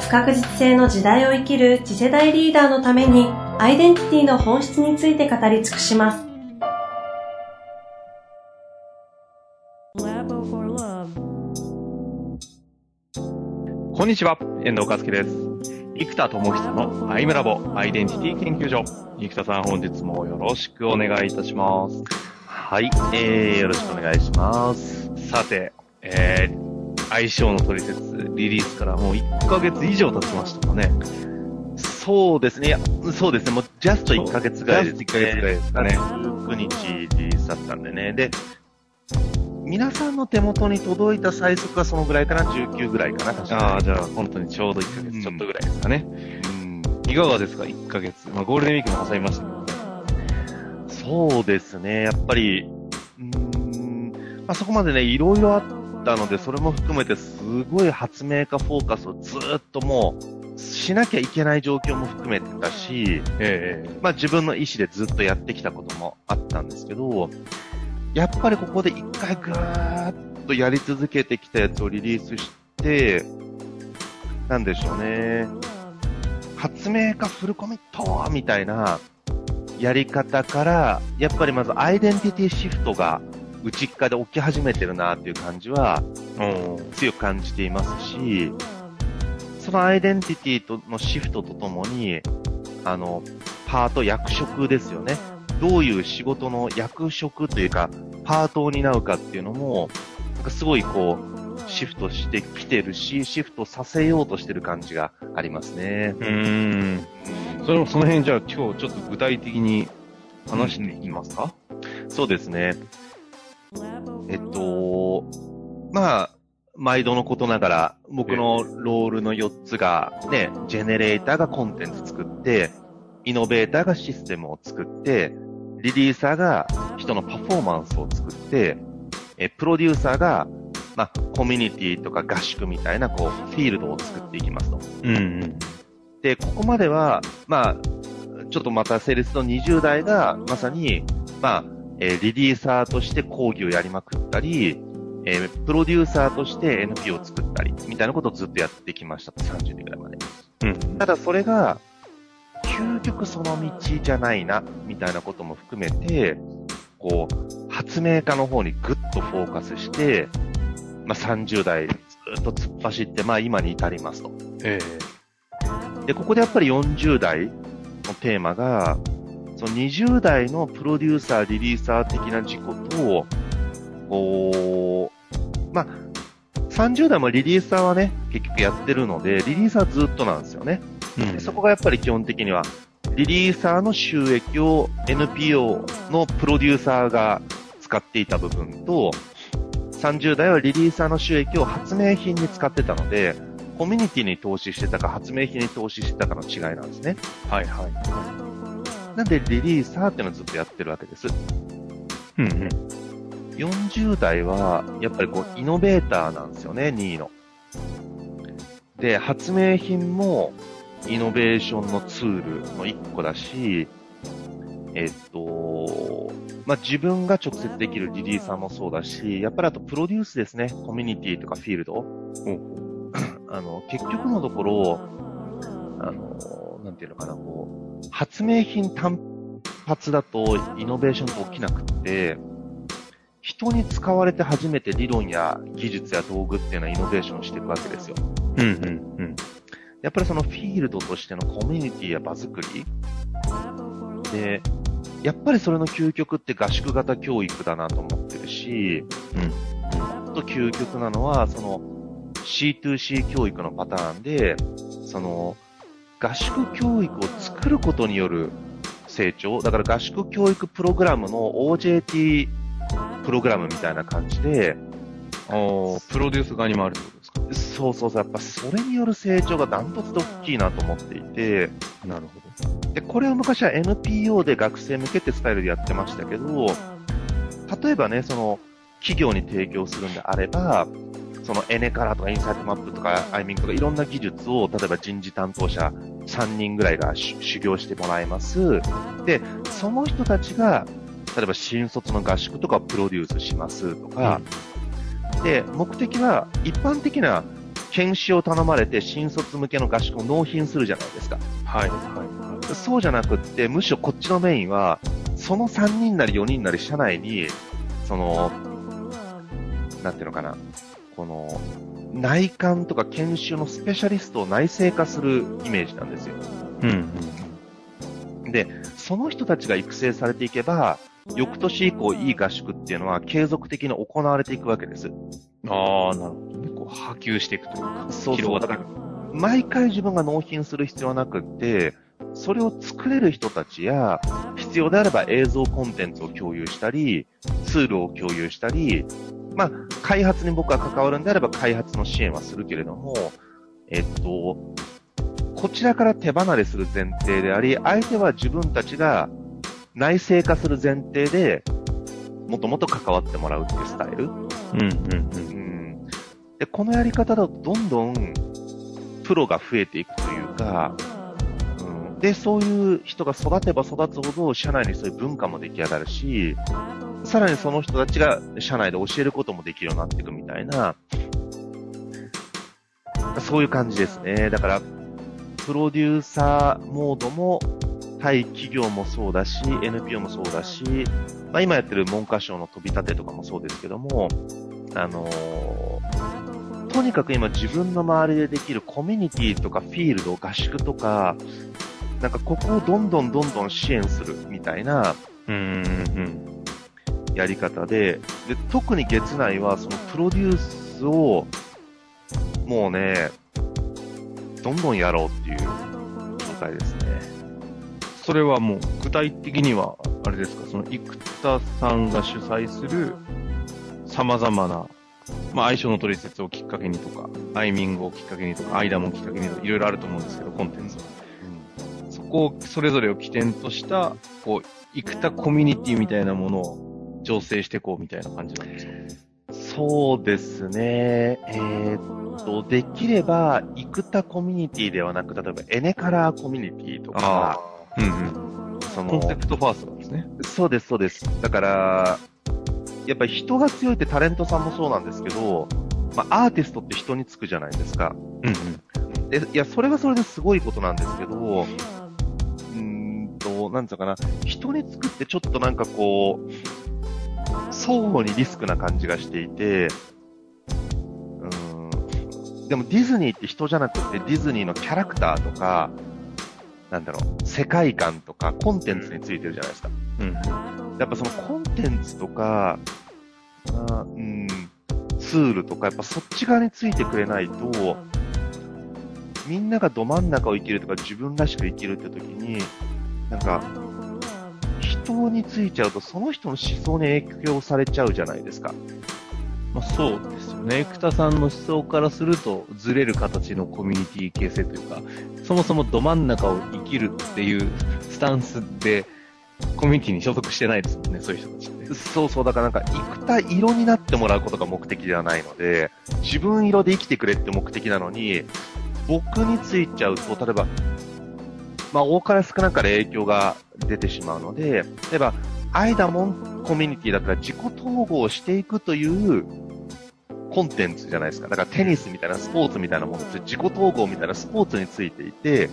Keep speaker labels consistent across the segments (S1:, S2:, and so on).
S1: 不確実性の時代を生きる次世代リーダーのためにアイデンティティの本質について語り尽くします。
S2: こんにちは、遠藤和樹です。生田智久のアイムラボアイデンティティ研究所。生田さん本日もよろしくお願いいたします。はい、えー、よろしくお願いします。さて、えー、相性の取説リリースからもう1ヶ月以上経ちましたかね。そうですね。そうですね。もう、ジャスト1ヶ月ぐらいですね。1ヶ月ぐらいですかね。19日リリースだったんでね。で、皆さんの手元に届いた最速はそのぐらいかな、19ぐらいかな、確かに。ああ、じゃあ本当にちょうど1ヶ月ちょっとぐらいですかね。うん。いかがですか、1ヶ月。まあ、ゴールデンウィークも挟みましたけど。そうですね、やっぱり、うん、まあ、そこまでね、いろいろあったので、それも含めてすごい発明家フォーカスをずっともう、しなきゃいけない状況も含めてたし、ええまあ自分の意思でずっとやってきたこともあったんですけど、やっぱりここで一回ぐーっとやり続けてきたやつをリリースして、なんでしょうね。発明家フルコミットみたいなやり方から、やっぱりまずアイデンティティシフトが内側で起き始めてるなっていう感じは、強く感じていますし、そのアイデンティティとのシフトとともに、あの、パート役職ですよね。どういう仕事の役職というか、パートを担うかっていうのも、なんかすごいこう、シフトしてきてるし、シフトさせようとしてる感じがありますね。うん。それもその辺じゃあ今日ちょっと具体的に話していきますか、うん、そうですね。えっと、まあ、毎度のことながら、僕のロールの4つが、ね、ジェネレーターがコンテンツ作って、イノベーターがシステムを作って、リリーサーが人のパフォーマンスを作って、えプロデューサーが、まあ、コミュニティとか合宿みたいな、こう、フィールドを作っていきますと。うん、うん。で、ここまでは、まあ、ちょっとまたセールスの20代が、まさに、まあ、えー、リリーサーとして講義をやりまくったり、えー、プロデューサーとして NP を作ったり、みたいなことをずっとやってきました。30年ぐらいまで。うん。ただそれが、究極その道じゃないな、みたいなことも含めて、こう、発明家の方にぐっとフォーカスして、まあ、30代ずっと突っ走って、まあ今に至りますと。えー、で、ここでやっぱり40代のテーマが、その20代のプロデューサー、リリーサー的な事故と、こう、まあ、30代もリリーサーはね、結局やってるので、リリーサーずっとなんですよね。うん、そこがやっぱり基本的には、リリーサーの収益を NPO のプロデューサーが使っていた部分と、30代はリリーサーの収益を発明品に使ってたので、コミュニティに投資してたか発明品に投資してたかの違いなんですね。はいはい。なんでリリーサーっていうのをずっとやってるわけです。うんうん。40代は、やっぱりこう、イノベーターなんですよね、2位の。で、発明品も、イノベーションのツールの一個だし、えっと、まあ、自分が直接できるリリーサーもそうだし、やっぱりあとプロデュースですね。コミュニティとかフィールド。あの、結局のところ、あの、なんていうのかな、こう、発明品単発だとイノベーションって起きなくって、人に使われて初めて理論や技術や道具っていうのはイノベーションしていくわけですよ。うんうんうん。やっぱりそのフィールドとしてのコミュニティや場作りで、やっぱりそれの究極って合宿型教育だなと思ってるし、うん。もっと究極なのは、その C2C 教育のパターンで、その合宿教育を作ることによる成長、だから合宿教育プログラムの OJT プログラムみたいな感じで、
S3: プロデュース側にもあるってことですか？
S2: そうそうそう、やっぱそれによる成長がダントツで大きいなと思っていて、
S3: なるほ
S2: で、これを昔は NPO で学生向けってスタイルでやってましたけど、例えばね、その、企業に提供するんであれば、そのエネカラーとかインサイトマップとかアイミングとかいろんな技術を、例えば人事担当者3人ぐらいが修行してもらいます。で、その人たちが、例えば新卒の合宿とかをプロデュースしますとか、うん、で、目的は一般的な研修を頼まれて新卒向けの合宿を納品するじゃないですか。
S3: はい、はい。
S2: そうじゃなくって、むしろこっちのメインは、その3人なり4人なり社内に、その、なんていうのかな、この、内観とか研修のスペシャリストを内製化するイメージなんですよ。うん、うん。で、その人たちが育成されていけば、翌年以降いい合宿っていうのは継続的に行われていくわけです。
S3: ああ、なるほどね。こう波及していくというか。
S2: そうそう。だから、毎回自分が納品する必要はなくって、それを作れる人たちや、必要であれば映像コンテンツを共有したり、ツールを共有したり、まあ、開発に僕が関わるんであれば開発の支援はするけれども、えっと、こちらから手離れする前提であり、相手は自分たちが内製化する前提で、もともと関わってもらうっていうスタイル。うん、うん、うん。で、このやり方だとどんどんプロが増えていくというか、うん、で、そういう人が育てば育つほど、社内にそういう文化も出来上がるし、さらにその人たちが社内で教えることもできるようになっていくみたいな、そういう感じですね。だから、プロデューサーモードも、対企業もそうだし、NPO もそうだし、まあ、今やってる文科省の飛び立てとかもそうですけども、あのー、とにかく今自分の周りでできるコミュニティとかフィールド、合宿とか、なんかここをどんどんどんどん支援するみたいな、うん、やり方で、で、特に月内はそのプロデュースを、もうね、どんどんやろうっていう状態ですね。
S3: それはもう具体的には、あれですか、その生田さんが主催する様々な、まあ相性の取説をきっかけにとか、アイミングをきっかけにとか、間もきっかけにとか、いろいろあると思うんですけど、コンテンツは。そこを、それぞれを起点とした、こう、生田コミュニティみたいなものを調整していこうみたいな感じなんですか？
S2: そうですね。えー、っと、できれば、生田コミュニティではなく、例えば、エネカラーコミュニティとか、うん
S3: うん。その、コンセプトファーストなんですね。
S2: そうです、そうです。だから、やっぱり人が強いってタレントさんもそうなんですけど、まあ、アーティストって人につくじゃないですか。うんうん。で、いや、それはそれですごいことなんですけど、うんと、なんつうかな、人につくってちょっとなんかこう、相互にリスクな感じがしていて、うん。でもディズニーって人じゃなくてディズニーのキャラクターとか、なんだろう、世界観とかコンテンツについてるじゃないですか。うん。やっぱそのコンテンツとか、あうん、ツールとか、やっぱそっち側についてくれないと、みんながど真ん中を生きるとか自分らしく生きるって時に、なんか、人についちゃうと、その人の思想に影響されちゃうじゃないですか。
S3: まあ、そうですよね。生田さんの思想からすると、ずれる形のコミュニティ形成というか、そもそもど真ん中を生きるっていうスタンスで、コミュニティに所属してないですもんね、そういう人たちって。
S2: そうそう、だからなんか、生田色になってもらうことが目的ではないので、自分色で生きてくれって目的なのに、僕についちゃうと、例えば、まあ、多かれ少なかれ影響が出てしまうので、例えば、アイダモンコミュニティだったら自己統合していくというコンテンツじゃないですか。だからテニスみたいなスポーツみたいなものって自己統合みたいなスポーツについていて、っ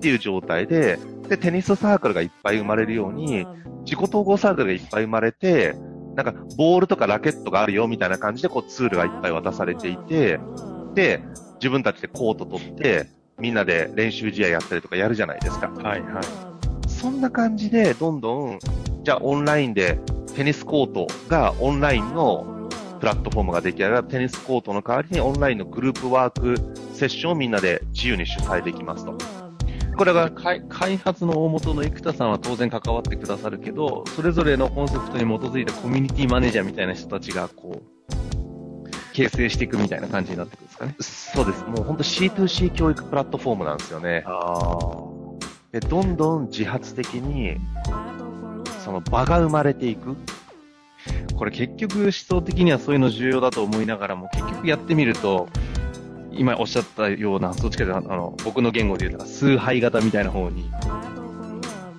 S2: ていう状態で、で、テニスサークルがいっぱい生まれるように、自己統合サークルがいっぱい生まれて、なんか、ボールとかラケットがあるよみたいな感じで、こう、ツールがいっぱい渡されていて、で、自分たちでコート取って、みんなで練習試合やったりとかやるじゃないですか。
S3: はいはい。
S2: そんな感じで、どんどん、じゃあオンラインでテニスコートがオンラインのプラットフォームが出来上がるテニスコートの代わりにオンラインのグループワークセッションをみんなで自由に主催できますと。
S3: これが開発の大元の生田さんは当然関わってくださるけど、それぞれのコンセプトに基づいたコミュニティマネージャーみたいな人たちがこう、形成していくみたいな感じになってくるんですかね。
S2: そうです。もう本当 C2C 教育プラットフォームなんですよね。
S3: あ
S2: で、どんどん自発的に、その場が生まれていく。
S3: あ。これ結局思想的にはそういうの重要だと思いながらも、結局やってみると、今おっしゃったような、どっちかというと、あの、僕の言語で言うと、崇拝型みたいな方に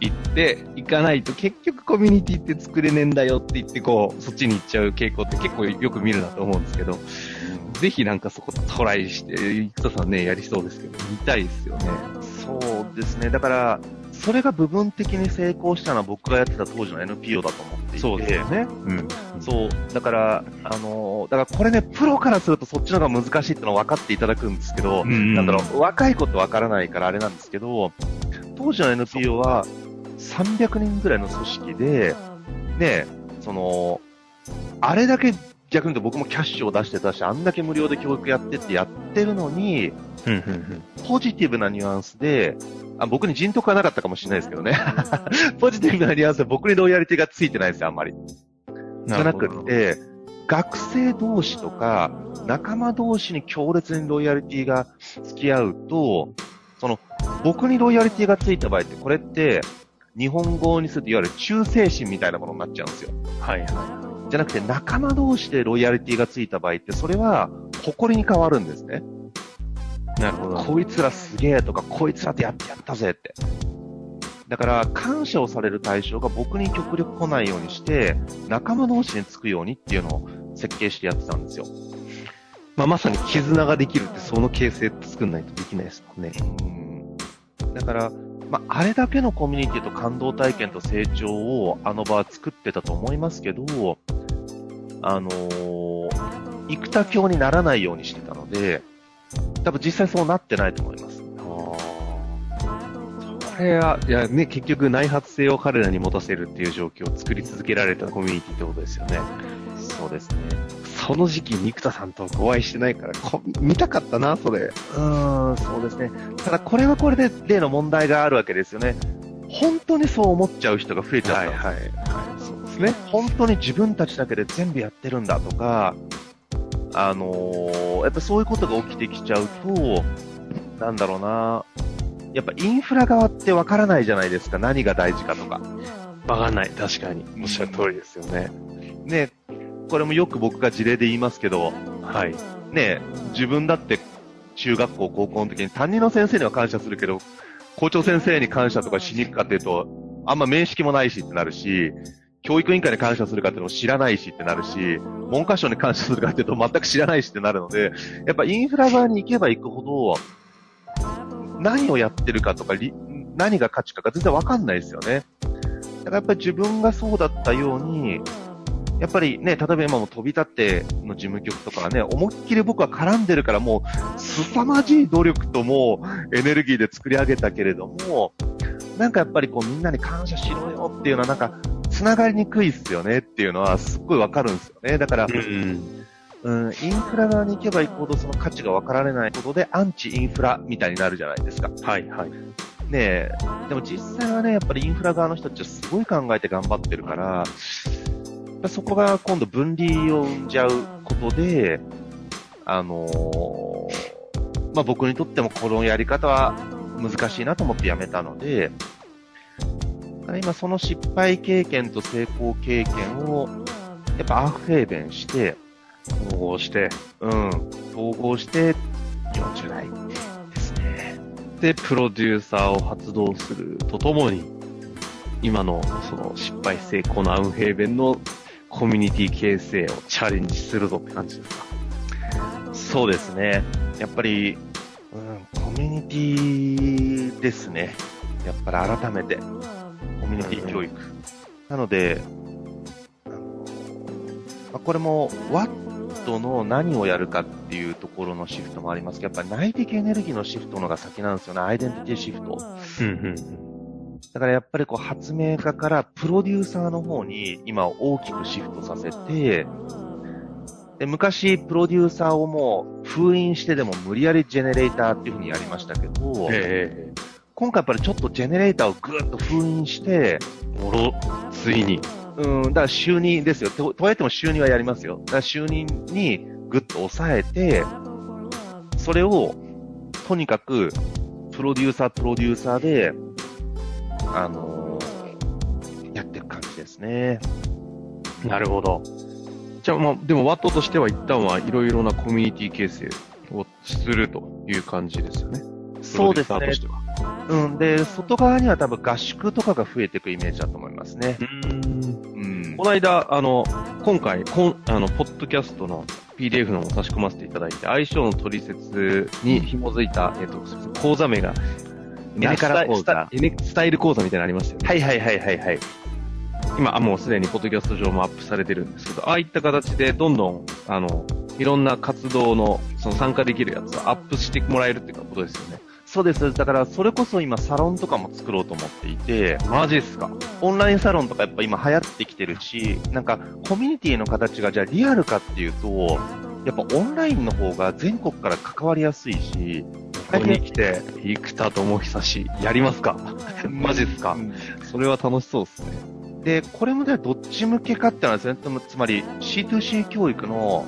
S3: 行って、行かないと結局コミュニティって作れねえんだよって言って、こう、そっちに行っちゃう傾向って結構よく見るなと思うんですけど、ぜひなんかそこトライして、生田さんね、やりそうですけど、見たいですよね。
S2: そうですね。だから、それが部分的に成功したのは僕がやってた当時の NPO だと思っていて。
S3: そうですよね。うん。
S2: そう。だから、あのーだからこれね、プロからするとそっちの方が難しいってのは分かっていただくんですけど、
S3: うん
S2: なんだろう、若い子って分からないからあれなんですけど、当時の NPO は300人ぐらいの組織で、ね、その、あれだけ逆に言うと僕もキャッシュを出してたし、あんだけ無料で教育やってってやってるのに、ポジティブなニュアンスで、あ僕に人徳はなかったかもしれないですけどね。ポジティブなニュアンスで僕にロイヤリティがついてないですよ、あんまり。
S3: うん。
S2: じゃなくって、学生同士とか、仲間同士に強烈にロイヤリティが付き合うと、その、僕にロイヤリティがついた場合って、これって、日本語にするといわゆる忠誠心みたいなものになっちゃうんですよ。
S3: はいは
S2: じゃなくて、仲間同士でロイヤリティがついた場合って、それは、誇りに変わるんですね。
S3: い。なるほど。
S2: こいつらすげえとか、こいつらとやってやったぜって。だから、感謝をされる対象が僕に極力来ないようにして、仲間同士につくようにっていうのを設計してやってたんですよ。
S3: まあ、まさに絆ができるって、その形成作んないとできないですもんね。
S2: うんだから、まあ、あれだけのコミュニティと感動体験と成長をあの場は作ってたと思いますけど、あのー、生田教にならないようにしてたので、多分実際そうなってないと思います。
S3: これは、いやね、結局内発性を彼らに持たせるっていう状況を作り続けられたコミュニティってことですよね。
S2: そうですね。
S3: その時期、生田さんとお会いしてないから、こ見たかったな、それ。
S2: うーん、そうですね。ただこれはこれで例の問題があるわけですよね。本当にそう思っちゃう人が増えちゃったんですよ
S3: はい。はい。そうですね。
S2: 本当に自分たちだけで全部やってるんだとか、あのーやっぱそういうことが起きてきちゃうと、なんだろうな、やっぱインフラ側ってわからないじゃないですか、何が大事かとか。
S3: わかんない。確かに。おっしゃる通りですよね。
S2: ね、これもよく僕が事例で言いますけど、
S3: はい。
S2: ね、自分だって中学校、高校の時に担任の先生には感謝するけど、校長先生に感謝とかしに行くかっていうと、あんま面識もないしってなるし、教育委員会に感謝するかっていうのも知らないしってなるし、文科省に感謝するかっていうと全く知らないしってなるので、やっぱインフラ側に行けば行くほど、何をやってるかとか、り何が価値かが全然わかんないですよね。だからやっぱり自分がそうだったように、やっぱりね、例えば今も飛び立っての事務局とかはね、思いっきり僕は絡んでるからもう、凄まじい努力ともうエネルギーで作り上げたけれども、なんかやっぱりこうみんなに感謝しろよっていうのはなんか、繋がりにくいっすよねっていうのはすっごいわかるんですよね。だから、
S3: うん。
S2: うん、インフラ側に行けば行くほどその価値が分かられないことでアンチインフラみたいになるじゃないですか。
S3: はいはい。
S2: ねえ、でも実際はね、やっぱりインフラ側の人たちはすごい考えて頑張ってるから、そこが今度分離を生んじゃうことで、あのーまあ、僕にとってもこのやり方は難しいなと思ってやめたので、今その失敗経験と成功経験を、やっぱアフェーベンして、
S3: 統合して、
S2: うん、統合して40代ですね。
S3: で、プロデューサーを発動するとともに、今のその失敗成功のアウンヘーベンのコミュニティ形成をチャレンジするぞって感じですか？
S2: そうですね。やっぱり、うん、コミュニティですね。やっぱり改めて、コミュニティ教育。なので、まあ、これも、ワットの何をやるかっていうところのシフトもありますけど、やっぱり内的エネルギーのシフトのが先なんですよね。アイデンティティシフト。
S3: うんうん
S2: だからやっぱりこう発明家からプロデューサーの方に今大きくシフトさせて、で昔プロデューサーをもう封印してでも無理やりジェネレーターっていう風にやりましたけど、
S3: え
S2: 今回やっぱりちょっとジェネレーターをぐーっと封印して、
S3: えもろ、ついに。
S2: うん、だから週2ですよ。ととはいっても週2はやりますよ。だから週2にぐっと抑えて、それを、とにかく、プロデューサー、プロデューサーで、あのーやっていく感じですね。
S3: なるほど。じゃあ、まあ、でも、ワットとしては一旦はいろいろなコミュニティ形成をするという感じですよね。
S2: そうですね。うん。で、外側には多分合宿とかが増えていくイメージだと思いますね。
S3: うん。
S2: うん
S3: こ。の間、あの、今回、こんあの、ポッドキャストの PDF のも差し込ませていただいて、相性の取説に紐づいた、えっと、講座名が、
S2: エネカラ講座
S3: スタエネスタイル講座みたいなのありましたよね。
S2: はいはいはいはいはい。
S3: 今、あもうすでにポッドキャスト上もアップされてるんですけど、ああいった形でどんどん、あの、いろんな活動の、その参加できるやつをアップしてもらえるっていうことですよね。
S2: そうです。だから、それこそ今、サロンとかも作ろうと思っていて、
S3: マジっすか？
S2: オンラインサロンとかやっぱ今流行ってきてるし、なんか、コミュニティの形がじゃあリアルかっていうと、やっぱオンラインの方が全国から関わりやすいし、
S3: ここに来て、生田智久氏、やりますか？マジっすか？それは楽しそうっすね。
S2: で、これもね、どっち向けかってのはですね、つまつまり C2C 教育の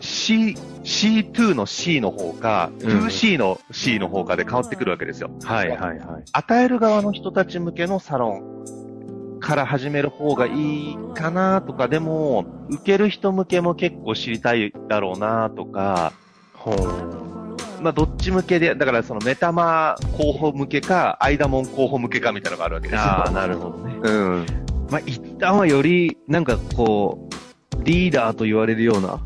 S2: C、C2 の C の方か、
S3: うん
S2: 2C の C の方かで変わってくるわけですよ。
S3: はいはいはい。
S2: 与える側の人たち向けのサロンから始める方がいいかなとか、でも、受ける人向けも結構知りたいだろうなとか、
S3: ほう。
S2: まあ、どっち向けで、だからそのメタマ候補向けか、アイダモン候補向けかみたいなのがあるわけですよ。
S3: ああ、なるほどね。
S2: うん。
S3: まあ、一旦はより、なんかこう、リーダーと言われるような、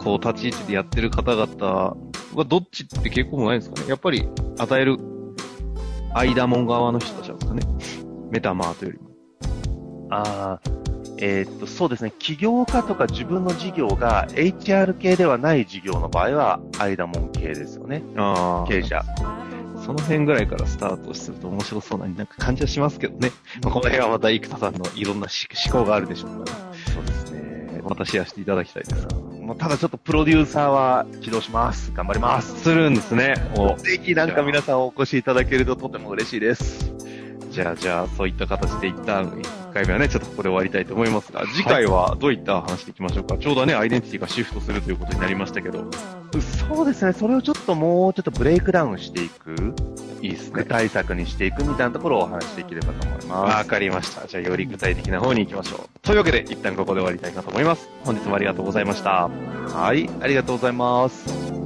S3: こう、立ち位置でやってる方々はどっちって結構もないんですかね。やっぱり、与える、アイダモン側の人たちなんですかね。メタマーというよりも。
S2: ああ、えーっと、そうですね。起業家とか自分の事業が HR 系ではない事業の場合は、アイダモン系ですよね。
S3: あ
S2: 経営者。
S3: その辺ぐらいからスタートすると面白そうななんか感じはしますけどね。まあ、この辺はまた生田さんのいろんなし思考があるでしょうから、
S2: そうですね。
S3: またシェアしていただきたいです。
S2: もうただちょっとプロデューサーは起動します。頑張ります。
S3: するんですね。お
S2: ぜひなんか皆さんお越しいただけるととても嬉しいです。
S3: じゃあ、じゃあ、そういった形で一旦、1回目はね、ちょっとここで終わりたいと思いますが、次回はどういった話でいきましょうか？ちょうどね、アイデンティティがシフトするということになりましたけど、
S2: そうですね。それをちょっともうちょっとブレイクダウンしていく、
S3: いいですね。
S2: 具体策にしていくみたいなところをお話しできればと思いま
S3: わかりました。じゃあ、より具体的な方に行きましょう。というわけで、一旦ここで終わりたいなと思います。本日もありがとうございました。
S2: す。はい。ありがとうございます。